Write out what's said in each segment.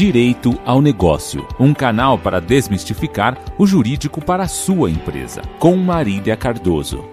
Direito ao Negócio, um canal para desmistificar o jurídico para a sua empresa, com Marília Cardoso.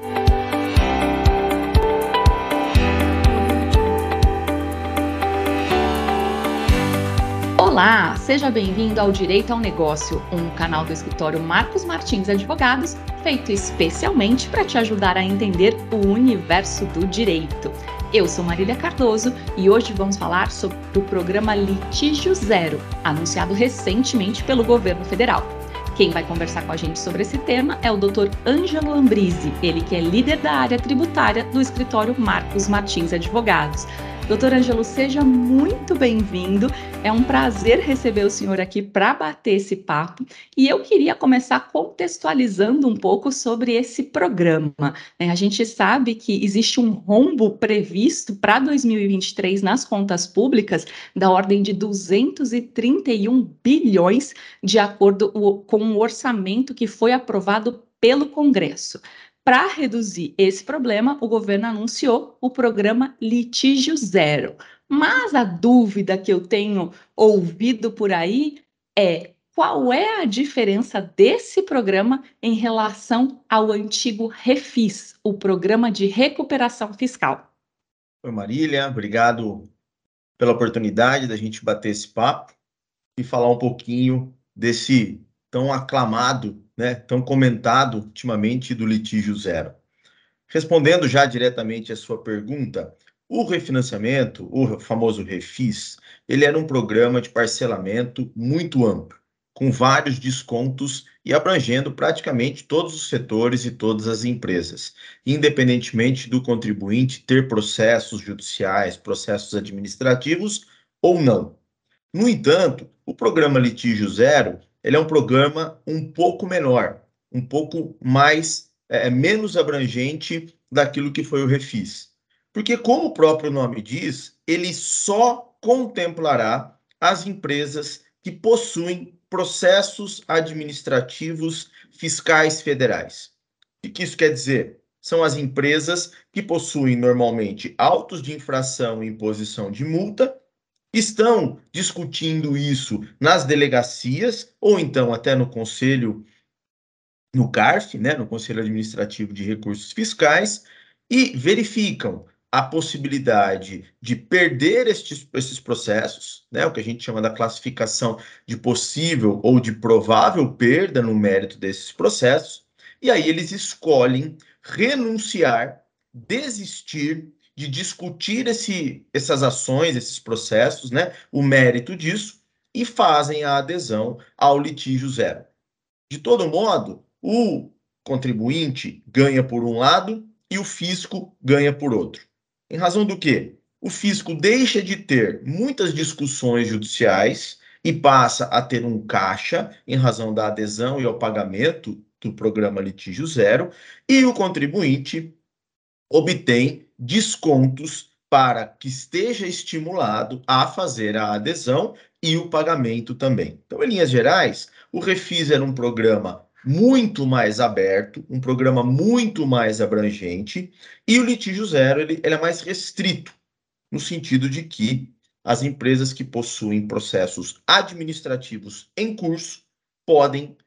Olá, seja bem-vindo ao Direito ao Negócio, um canal do escritório Marcos Martins Advogados, feito especialmente para te ajudar a entender o universo do direito. Eu sou Marília Cardoso e hoje vamos falar sobre o programa Litígio Zero, anunciado recentemente pelo governo federal. Quem vai conversar com a gente sobre esse tema é o Dr. Ângelo Ambrise, ele que é líder da área tributária do escritório Marcos Martins Advogados. Doutor Ângelo, seja muito bem-vindo. É um prazer receber o senhor aqui para bater esse papo. E eu queria começar contextualizando um pouco sobre esse programa. Né? A gente sabe que existe um rombo previsto para 2023 nas contas públicas da ordem de 231 bilhões, de acordo com o orçamento que foi aprovado pelo Congresso. Para reduzir esse problema, o governo anunciou o programa Litígio Zero. Mas a dúvida que eu tenho ouvido por aí é qual é a diferença desse programa em relação ao antigo Refis, o Programa de Recuperação Fiscal? Oi, Marília, obrigado pela oportunidade da gente bater esse papo e falar um pouquinho desse tão aclamado né, tão comentado ultimamente do litígio zero. Respondendo já diretamente à sua pergunta, o refinanciamento, o famoso refis, ele era um programa de parcelamento muito amplo, com vários descontos e abrangendo praticamente todos os setores e todas as empresas, independentemente do contribuinte ter processos judiciais, processos administrativos ou não. No entanto, o programa Litígio Zero ele é um programa um pouco menor, um pouco mais, é, é, menos abrangente daquilo que foi o Refis. Porque, como o próprio nome diz, ele só contemplará as empresas que possuem processos administrativos fiscais federais. O que isso quer dizer? São as empresas que possuem normalmente autos de infração e imposição de multa estão discutindo isso nas delegacias ou então até no conselho no CARF, né, no Conselho Administrativo de Recursos Fiscais, e verificam a possibilidade de perder estes, esses processos, né, o que a gente chama da classificação de possível ou de provável perda no mérito desses processos, e aí eles escolhem renunciar, desistir de discutir esse, essas ações, esses processos, né, o mérito disso, e fazem a adesão ao litígio zero. De todo modo, o contribuinte ganha por um lado e o fisco ganha por outro. Em razão do que? O fisco deixa de ter muitas discussões judiciais e passa a ter um caixa em razão da adesão e ao pagamento do programa litígio zero, e o contribuinte obtém descontos para que esteja estimulado a fazer a adesão e o pagamento também. Então, em linhas gerais, o Refis era um programa muito mais aberto, um programa muito mais abrangente, e o litígio zero ele, ele é mais restrito, no sentido de que as empresas que possuem processos administrativos em curso podem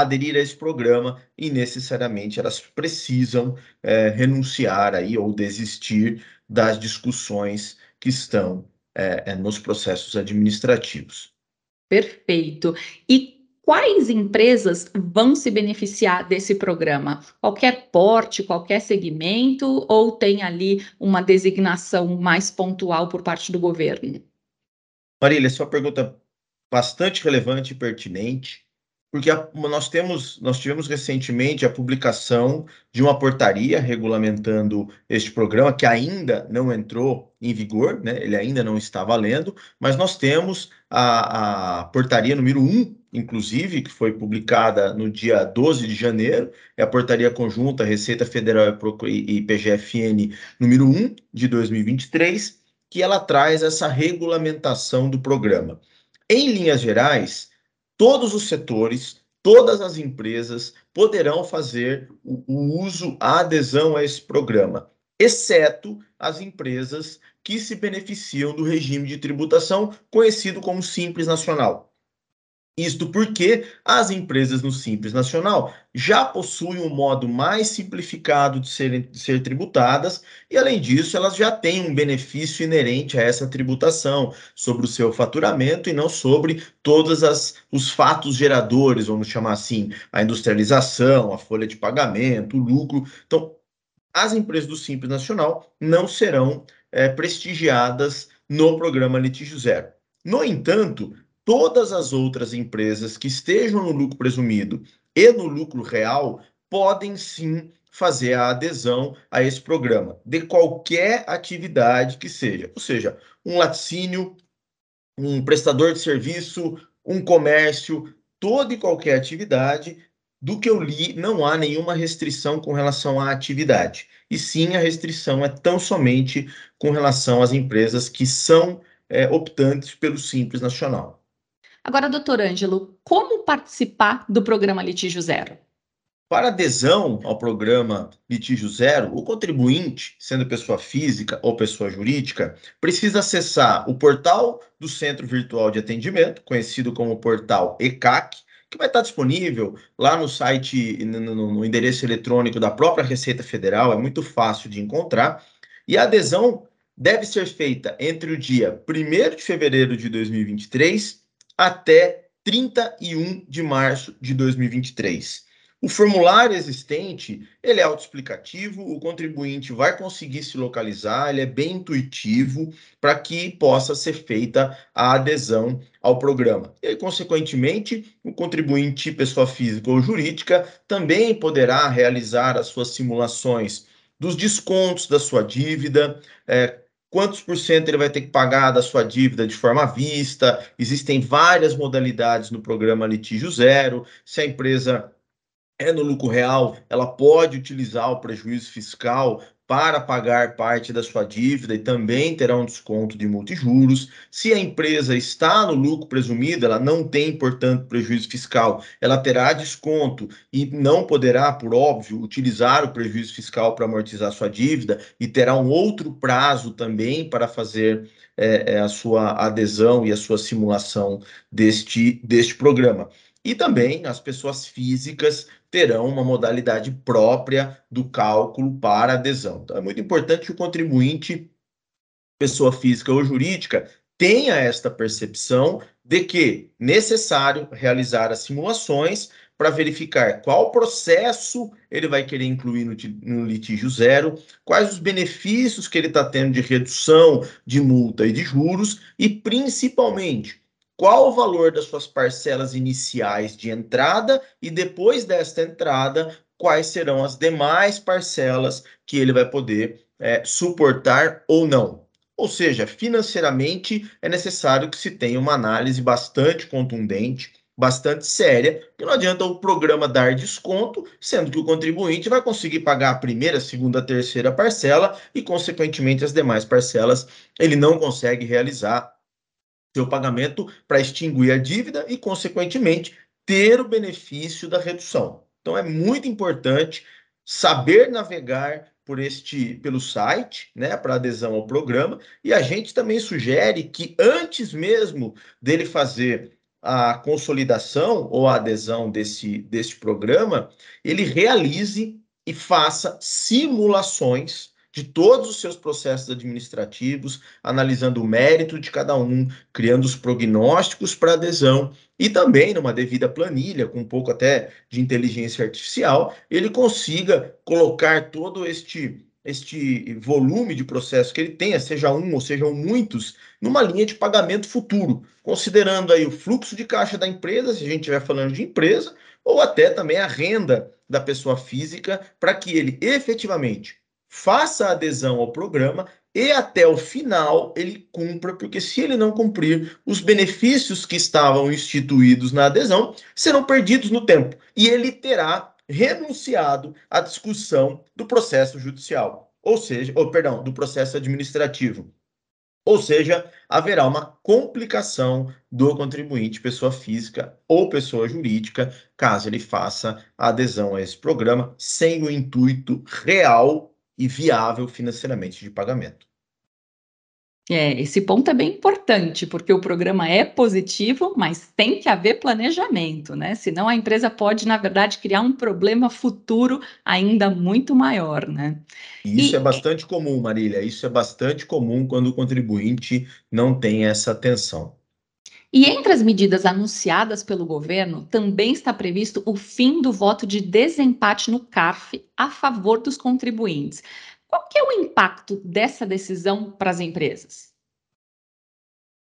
aderir a esse programa e necessariamente elas precisam é, renunciar aí ou desistir das discussões que estão é, é, nos processos administrativos. Perfeito. E quais empresas vão se beneficiar desse programa? Qualquer porte, qualquer segmento ou tem ali uma designação mais pontual por parte do governo? Marília, sua pergunta bastante relevante e pertinente porque a, nós temos, nós tivemos recentemente a publicação de uma portaria regulamentando este programa, que ainda não entrou em vigor, né? ele ainda não está valendo, mas nós temos a, a portaria número 1, inclusive, que foi publicada no dia 12 de janeiro, é a portaria conjunta Receita Federal e PGFN número 1 de 2023, que ela traz essa regulamentação do programa. Em linhas gerais, todos os setores, todas as empresas poderão fazer o, o uso, a adesão a esse programa, exceto as empresas que se beneficiam do regime de tributação conhecido como Simples Nacional. Isto porque as empresas no Simples Nacional já possuem um modo mais simplificado de, ser de ser tributadas e, além disso, elas já têm um benefício inerente a essa tributação sobre o seu faturamento e não sobre todos os fatos geradores, vamos chamar assim, a industrialização, a folha de pagamento, o lucro. Então, as empresas do Simples Nacional não serão é, prestigiadas no programa Litígio Zero. No entanto, todas as outras empresas que estejam no lucro presumido e no lucro real podem sim fazer a adesão a esse programa, de qualquer atividade que seja, ou seja, um laticínio, um prestador de serviço, um comércio, toda e qualquer atividade, do que eu li, não há nenhuma restrição com relação à atividade. E sim, a restrição é tão somente com relação às empresas que são é, optantes pelo Simples Nacional. Agora, doutor Ângelo, como participar do programa Litígio Zero? Para adesão ao programa Litígio Zero, o contribuinte, sendo pessoa física ou pessoa jurídica, precisa acessar o portal do Centro Virtual de Atendimento, conhecido como portal ECAC, que vai estar disponível lá no site, no, no endereço eletrônico da própria Receita Federal, é muito fácil de encontrar. E a adesão deve ser feita entre o dia 1 de fevereiro de 2023 até 31 de março de 2023. O formulário existente, ele é autoexplicativo, o contribuinte vai conseguir se localizar, ele é bem intuitivo para que possa ser feita a adesão ao programa. E, consequentemente, o contribuinte, pessoa física ou jurídica, também poderá realizar as suas simulações dos descontos da sua dívida, é, quantos por cento ele vai ter que pagar da sua dívida de forma vista. Existem várias modalidades no programa Litígio Zero. Se a empresa é no lucro real, ela pode utilizar o prejuízo fiscal para pagar parte da sua dívida e também terá um desconto de multijuros. Se a empresa está no lucro presumido, ela não tem, portanto, prejuízo fiscal, ela terá desconto e não poderá, por óbvio, utilizar o prejuízo fiscal para amortizar sua dívida e terá um outro prazo também para fazer é, a sua adesão e a sua simulação deste, deste programa. E também as pessoas físicas terão uma modalidade própria do cálculo para adesão. Então, é muito importante que o contribuinte, pessoa física ou jurídica, tenha esta percepção de que é necessário realizar as simulações para verificar qual processo ele vai querer incluir no, no litígio zero, quais os benefícios que ele está tendo de redução de multa e de juros e, principalmente, qual o valor das suas parcelas iniciais de entrada e depois desta entrada, quais serão as demais parcelas que ele vai poder é, suportar ou não. Ou seja, financeiramente é necessário que se tenha uma análise bastante contundente, bastante séria, que não adianta o programa dar desconto, sendo que o contribuinte vai conseguir pagar a primeira, segunda, terceira parcela e, consequentemente, as demais parcelas ele não consegue realizar seu pagamento para extinguir a dívida e, consequentemente, ter o benefício da redução. Então, é muito importante saber navegar por este pelo site, né, para adesão ao programa, e a gente também sugere que antes mesmo dele fazer a consolidação ou a adesão desse, desse programa, ele realize e faça simulações de todos os seus processos administrativos, analisando o mérito de cada um, criando os prognósticos para adesão e também numa devida planilha, com um pouco até de inteligência artificial, ele consiga colocar todo este este volume de processo que ele tenha, seja um ou sejam muitos, numa linha de pagamento futuro, considerando aí o fluxo de caixa da empresa, se a gente estiver falando de empresa, ou até também a renda da pessoa física, para que ele efetivamente faça a adesão ao programa e até o final ele cumpra, porque se ele não cumprir, os benefícios que estavam instituídos na adesão serão perdidos no tempo e ele terá renunciado à discussão do processo judicial, ou seja, ou perdão, do processo administrativo. Ou seja, haverá uma complicação do contribuinte, pessoa física ou pessoa jurídica, caso ele faça a adesão a esse programa sem o intuito real e viável financeiramente de pagamento. É, esse ponto é bem importante, porque o programa é positivo, mas tem que haver planejamento, né? Senão a empresa pode, na verdade, criar um problema futuro ainda muito maior, né? Isso e... é bastante comum, Marília. Isso é bastante comum quando o contribuinte não tem essa atenção. E entre as medidas anunciadas pelo governo, também está previsto o fim do voto de desempate no CARF a favor dos contribuintes. Qual que é o impacto dessa decisão para as empresas?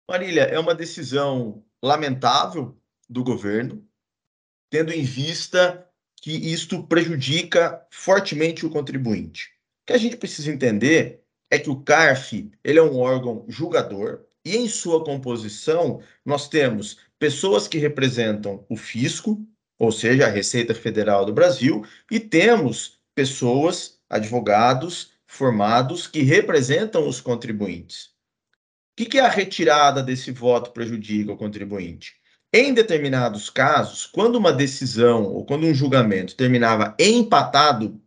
Marília, é uma decisão lamentável do governo, tendo em vista que isto prejudica fortemente o contribuinte. O que a gente precisa entender é que o CARF ele é um órgão julgador e em sua composição nós temos pessoas que representam o fisco, ou seja, a Receita Federal do Brasil, e temos pessoas, advogados formados que representam os contribuintes. O que, que a retirada desse voto prejudica o contribuinte? Em determinados casos, quando uma decisão ou quando um julgamento terminava empatado,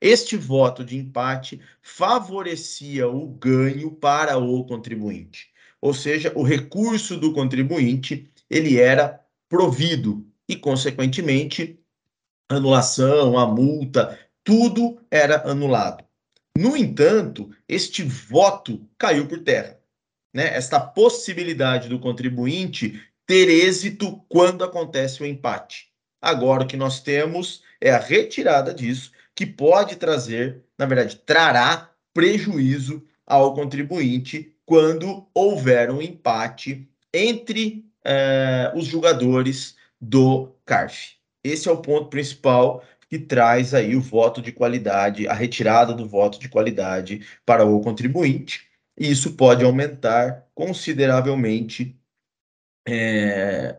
este voto de empate favorecia o ganho para o contribuinte. Ou seja, o recurso do contribuinte ele era provido e, consequentemente, anulação, a multa, tudo era anulado. No entanto, este voto caiu por terra. Né? Esta possibilidade do contribuinte ter êxito quando acontece o empate. Agora, o que nós temos é a retirada disso, que pode trazer, na verdade, trará prejuízo ao contribuinte quando houver um empate entre eh, os julgadores do CARF. Esse é o ponto principal que traz aí o voto de qualidade, a retirada do voto de qualidade para o contribuinte, e isso pode aumentar consideravelmente é,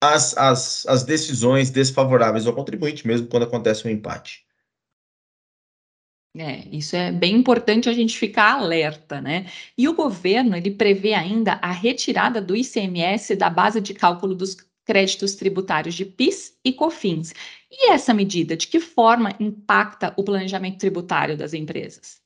as, as, as decisões desfavoráveis ao contribuinte, mesmo quando acontece um empate. É, isso é bem importante a gente ficar alerta, né? E o governo, ele prevê ainda a retirada do ICMS da base de cálculo dos créditos tributários de PIS e COFINS. E essa medida, de que forma impacta o planejamento tributário das empresas?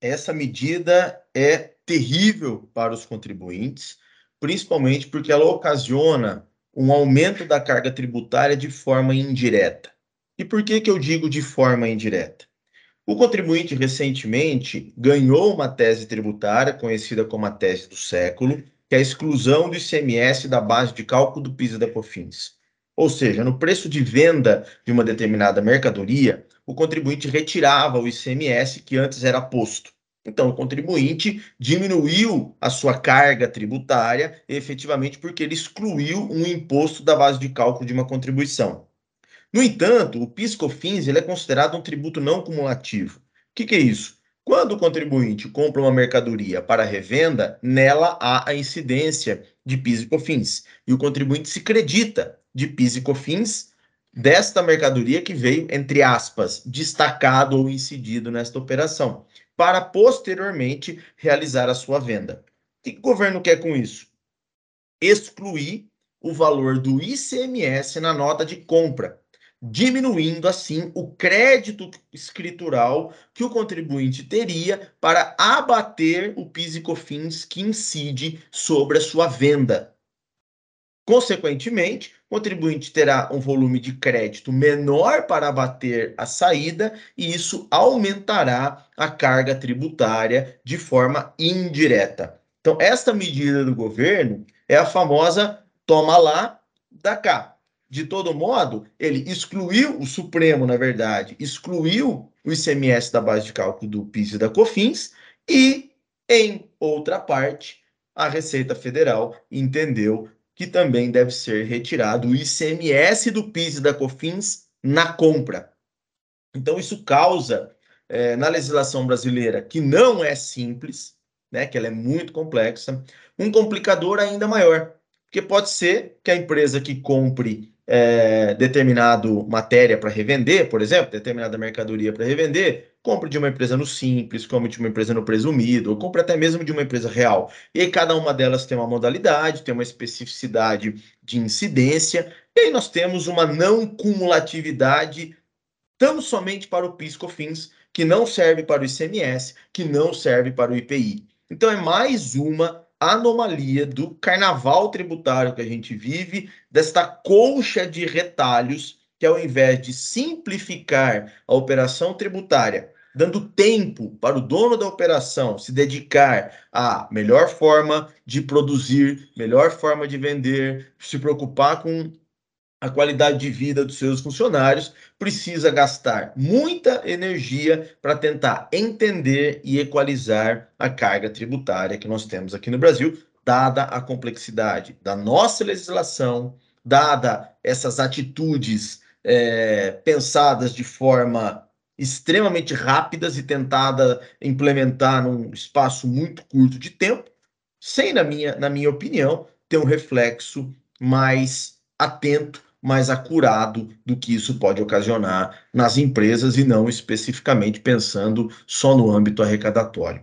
Essa medida é terrível para os contribuintes, principalmente porque ela ocasiona um aumento da carga tributária de forma indireta. E por que, que eu digo de forma indireta? O contribuinte recentemente ganhou uma tese tributária conhecida como a tese do século, que é a exclusão do ICMS da base de cálculo do PIS e da COFINS. Ou seja, no preço de venda de uma determinada mercadoria, o contribuinte retirava o ICMS que antes era posto. Então, o contribuinte diminuiu a sua carga tributária efetivamente porque ele excluiu um imposto da base de cálculo de uma contribuição. No entanto, o PIS/COFINS ele é considerado um tributo não cumulativo. O que, que é isso? Quando o contribuinte compra uma mercadoria para revenda, nela há a incidência de PIS e COFINS. E o contribuinte se credita de PIS e COFINS desta mercadoria que veio, entre aspas, destacado ou incidido nesta operação, para posteriormente realizar a sua venda. O que o governo quer com isso? Excluir o valor do ICMS na nota de compra diminuindo assim o crédito escritural que o contribuinte teria para abater o PIS e COFINS que incide sobre a sua venda. Consequentemente, o contribuinte terá um volume de crédito menor para abater a saída e isso aumentará a carga tributária de forma indireta. Então, esta medida do governo é a famosa toma lá, da cá. De todo modo, ele excluiu o Supremo, na verdade, excluiu o ICMS da base de cálculo do PIS e da COFINS e, em outra parte, a Receita Federal entendeu que também deve ser retirado o ICMS do PIS e da COFINS na compra. Então, isso causa, é, na legislação brasileira, que não é simples, né, que ela é muito complexa, um complicador ainda maior. Porque pode ser que a empresa que compre é, determinado matéria para revender, por exemplo, determinada mercadoria para revender, compre de uma empresa no simples, compre de uma empresa no presumido, ou compre até mesmo de uma empresa real. E aí cada uma delas tem uma modalidade, tem uma especificidade de incidência, e aí nós temos uma não cumulatividade tão somente para o PIS/COFINS, que não serve para o ICMS, que não serve para o IPI. Então, é mais uma anomalia do carnaval tributário que a gente vive, desta colcha de retalhos que, ao invés de simplificar a operação tributária, dando tempo para o dono da operação se dedicar à melhor forma de produzir, melhor forma de vender, se preocupar com a qualidade de vida dos seus funcionários, precisa gastar muita energia para tentar entender e equalizar a carga tributária que nós temos aqui no Brasil, dada a complexidade da nossa legislação, dada essas atitudes é, pensadas de forma extremamente rápidas e tentada implementar num espaço muito curto de tempo, sem, na minha, na minha opinião, ter um reflexo mais atento mais acurado do que isso pode ocasionar nas empresas e não especificamente pensando só no âmbito arrecadatório.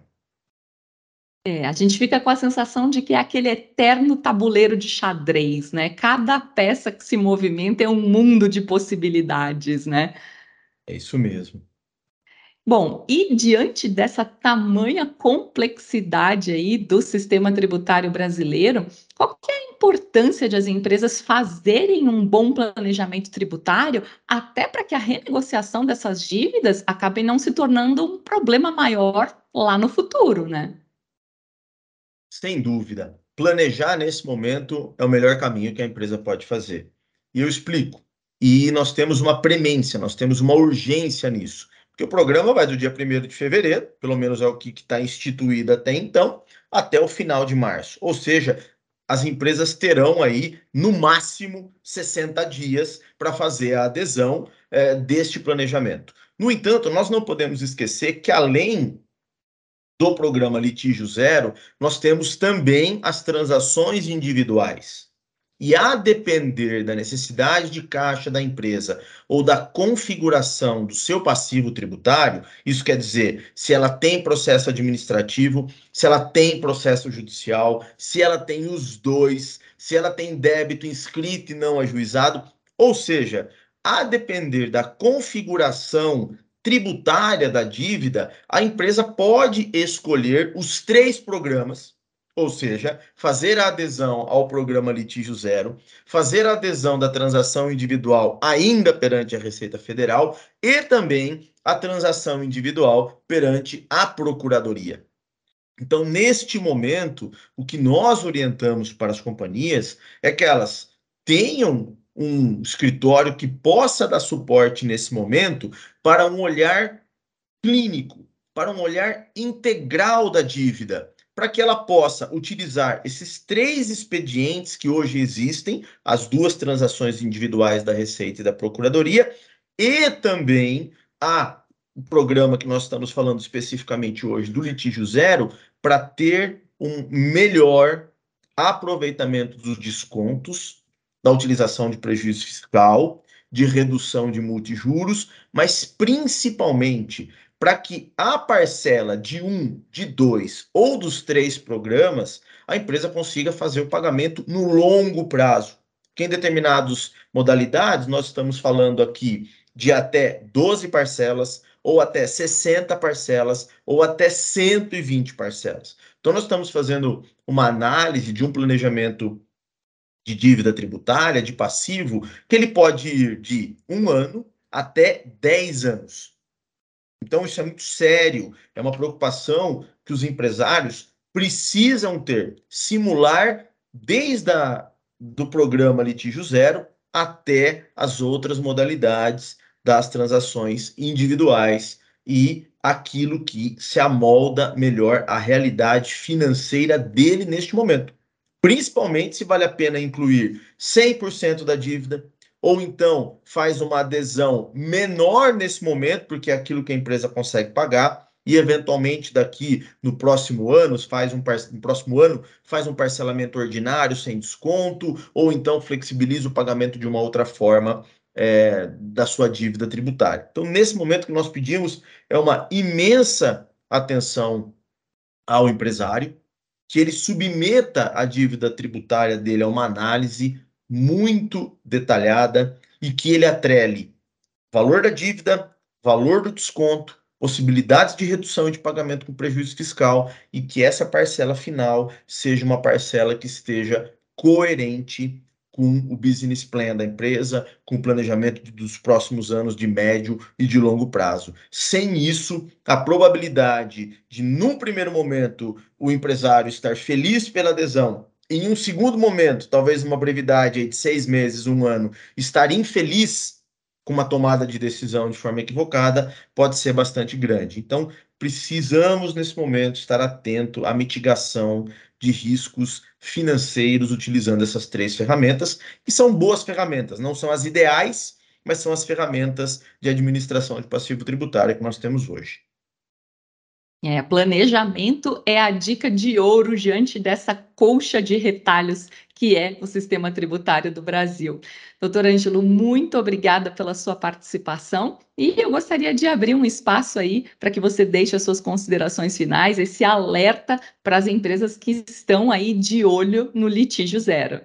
É, a gente fica com a sensação de que é aquele eterno tabuleiro de xadrez, né? Cada peça que se movimenta é um mundo de possibilidades, né? É isso mesmo. Bom, e diante dessa tamanha complexidade aí do sistema tributário brasileiro, qual que é a importância de as empresas fazerem um bom planejamento tributário, até para que a renegociação dessas dívidas acabe não se tornando um problema maior lá no futuro, né? Sem dúvida. Planejar nesse momento é o melhor caminho que a empresa pode fazer. E eu explico. E nós temos uma premência, nós temos uma urgência nisso que o programa vai do dia 1 de fevereiro, pelo menos é o que está instituído até então, até o final de março. Ou seja, as empresas terão aí, no máximo, 60 dias para fazer a adesão é, deste planejamento. No entanto, nós não podemos esquecer que, além do programa Litígio Zero, nós temos também as transações individuais. E a depender da necessidade de caixa da empresa ou da configuração do seu passivo tributário, isso quer dizer se ela tem processo administrativo, se ela tem processo judicial, se ela tem os dois, se ela tem débito inscrito e não ajuizado, ou seja, a depender da configuração tributária da dívida, a empresa pode escolher os três programas ou seja, fazer a adesão ao programa Litígio Zero, fazer a adesão da transação individual ainda perante a Receita Federal e também a transação individual perante a Procuradoria. Então, neste momento, o que nós orientamos para as companhias é que elas tenham um escritório que possa dar suporte nesse momento para um olhar clínico, para um olhar integral da dívida para que ela possa utilizar esses três expedientes que hoje existem, as duas transações individuais da Receita e da Procuradoria, e também a o programa que nós estamos falando especificamente hoje do litígio zero, para ter um melhor aproveitamento dos descontos, da utilização de prejuízo fiscal, de redução de multijuros, mas principalmente para que a parcela de um, de dois ou dos três programas, a empresa consiga fazer o pagamento no longo prazo. Que em determinadas modalidades, nós estamos falando aqui de até 12 parcelas, ou até 60 parcelas, ou até 120 parcelas. Então, nós estamos fazendo uma análise de um planejamento de dívida tributária, de passivo, que ele pode ir de um ano até 10 anos. Então, isso é muito sério, é uma preocupação que os empresários precisam ter, simular desde a, do programa Litígio Zero até as outras modalidades das transações individuais e aquilo que se amolda melhor à realidade financeira dele neste momento. Principalmente se vale a pena incluir 100% da dívida, ou então faz uma adesão menor nesse momento, porque é aquilo que a empresa consegue pagar, e eventualmente daqui no próximo ano faz um no próximo ano faz um parcelamento ordinário sem desconto, ou então flexibiliza o pagamento de uma outra forma é, da sua dívida tributária. Então, nesse momento que nós pedimos é uma imensa atenção ao empresário, que ele submeta a dívida tributária dele a uma análise muito detalhada e que ele atrele valor da dívida, valor do desconto, possibilidades de redução de pagamento com prejuízo fiscal e que essa parcela final seja uma parcela que esteja coerente com o business plan da empresa, com o planejamento dos próximos anos de médio e de longo prazo. Sem isso, a probabilidade de, num primeiro momento, o empresário estar feliz pela adesão, em um segundo momento, talvez uma brevidade de seis meses, um ano, estar infeliz com uma tomada de decisão de forma equivocada, pode ser bastante grande. Então, precisamos, nesse momento, estar atento à mitigação de riscos financeiros utilizando essas três ferramentas, que são boas ferramentas, não são as ideais, mas são as ferramentas de administração de passivo tributário que nós temos hoje. É, planejamento é a dica de ouro diante dessa colcha de retalhos que é o sistema tributário do Brasil. Doutor Ângelo, muito obrigada pela sua participação e eu gostaria de abrir um espaço aí para que você deixe as suas considerações finais, esse alerta para as empresas que estão aí de olho no litígio zero.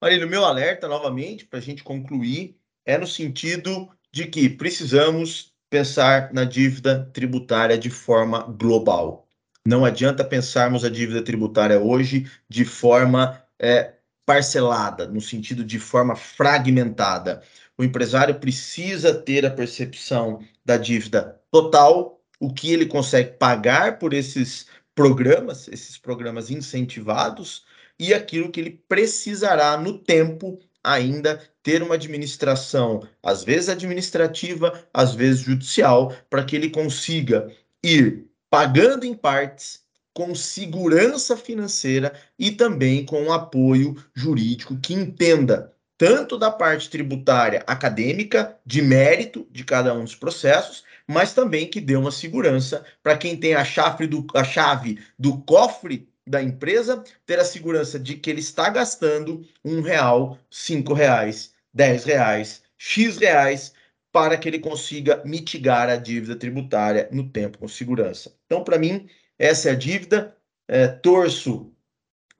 Marília, o meu alerta, novamente, para a gente concluir, é no sentido de que precisamos pensar na dívida tributária de forma global. Não adianta pensarmos a dívida tributária hoje de forma é, parcelada, no sentido de forma fragmentada. O empresário precisa ter a percepção da dívida total, o que ele consegue pagar por esses programas, esses programas incentivados, e aquilo que ele precisará no tempo ainda ter uma administração, às vezes administrativa, às vezes judicial, para que ele consiga ir pagando em partes, com segurança financeira e também com apoio jurídico que entenda tanto da parte tributária acadêmica, de mérito de cada um dos processos, mas também que dê uma segurança para quem tem a chave, do, a chave do cofre da empresa, ter a segurança de que ele está gastando um real, cinco reais, dez reais, x reais para que ele consiga mitigar a dívida tributária no tempo com segurança. Então, para mim, essa é a dívida. É, torço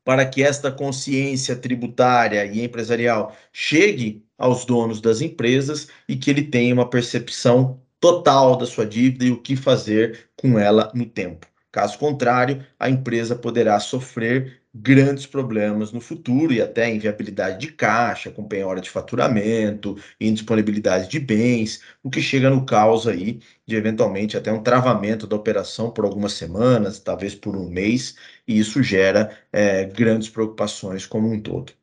para que esta consciência tributária e empresarial chegue aos donos das empresas e que ele tenha uma percepção total da sua dívida e o que fazer com ela no tempo. Caso contrário, a empresa poderá sofrer grandes problemas no futuro e até inviabilidade de caixa, com penhora de faturamento, indisponibilidade de bens, o que chega no caos aí de eventualmente até um travamento da operação por algumas semanas, talvez por um mês, e isso gera é, grandes preocupações como um todo.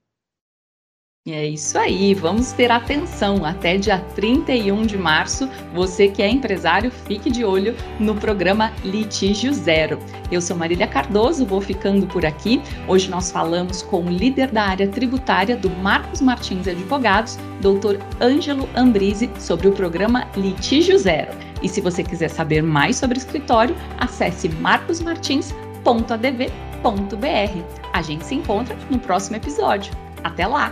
É isso aí, vamos ter atenção. Até dia 31 de março, você que é empresário, fique de olho no programa Litígio Zero. Eu sou Marília Cardoso, vou ficando por aqui. Hoje nós falamos com o líder da área tributária do Marcos Martins Advogados, doutor Ângelo Ambrise, sobre o programa Litígio Zero. E se você quiser saber mais sobre escritório, acesse marcosmartins.adv.br. A gente se encontra no próximo episódio. Até lá!